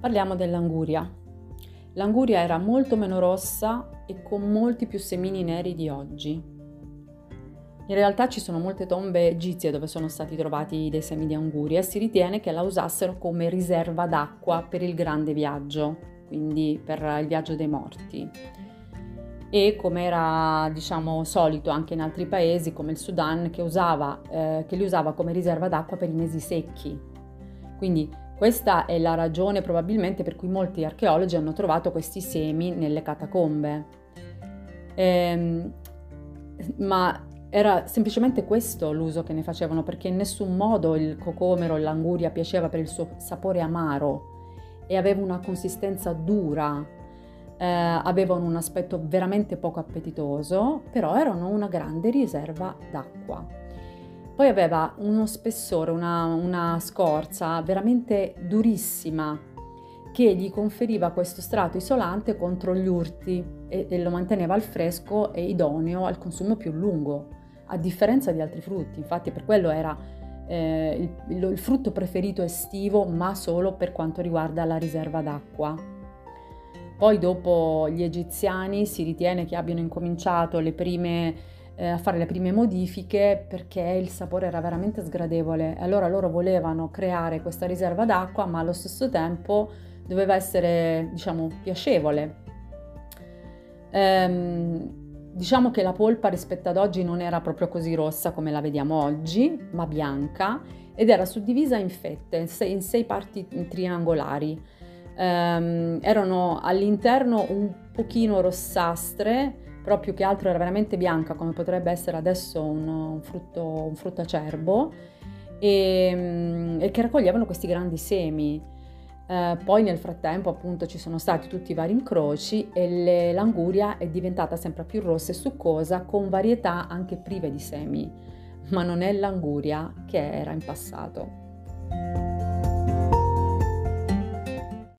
Parliamo dell'anguria. L'anguria era molto meno rossa e con molti più semini neri di oggi. In realtà ci sono molte tombe egizie dove sono stati trovati dei semi di anguria e si ritiene che la usassero come riserva d'acqua per il grande viaggio, quindi per il viaggio dei morti. E come era diciamo solito anche in altri paesi come il Sudan che, usava, eh, che li usava come riserva d'acqua per i mesi secchi. Quindi questa è la ragione probabilmente per cui molti archeologi hanno trovato questi semi nelle catacombe. Ehm, ma era semplicemente questo l'uso che ne facevano, perché in nessun modo il cocomero, l'anguria piaceva per il suo sapore amaro e aveva una consistenza dura, eh, avevano un aspetto veramente poco appetitoso, però erano una grande riserva d'acqua. Poi aveva uno spessore, una, una scorza veramente durissima che gli conferiva questo strato isolante contro gli urti e, e, lo manteneva al fresco e idoneo al consumo più lungo, a differenza di altri frutti. Infatti per quello era eh, il, il, frutto preferito estivo, ma solo per quanto riguarda la riserva d'acqua. Poi dopo gli egiziani si ritiene che abbiano incominciato le prime eh, a fare le prime modifiche perché il sapore era veramente sgradevole. Allora loro volevano creare questa riserva d'acqua, ma allo stesso tempo doveva essere, diciamo, piacevole. Ehm, diciamo che la polpa rispetto ad oggi non era proprio così rossa come la vediamo oggi, ma bianca ed era suddivisa in fette, in sei, in sei parti triangolari. Ehm, erano all'interno un pochino rossastre, però più che altro era veramente bianca come potrebbe essere adesso un, un, frutto, un frutto acerbo e, mm, e, che raccoglievano questi grandi semi. Eh, poi nel frattempo appunto ci sono stati tutti i vari incroci e le, l'anguria è diventata sempre più rossa e succosa con varietà anche prive di semi, ma non è l'anguria che era in passato.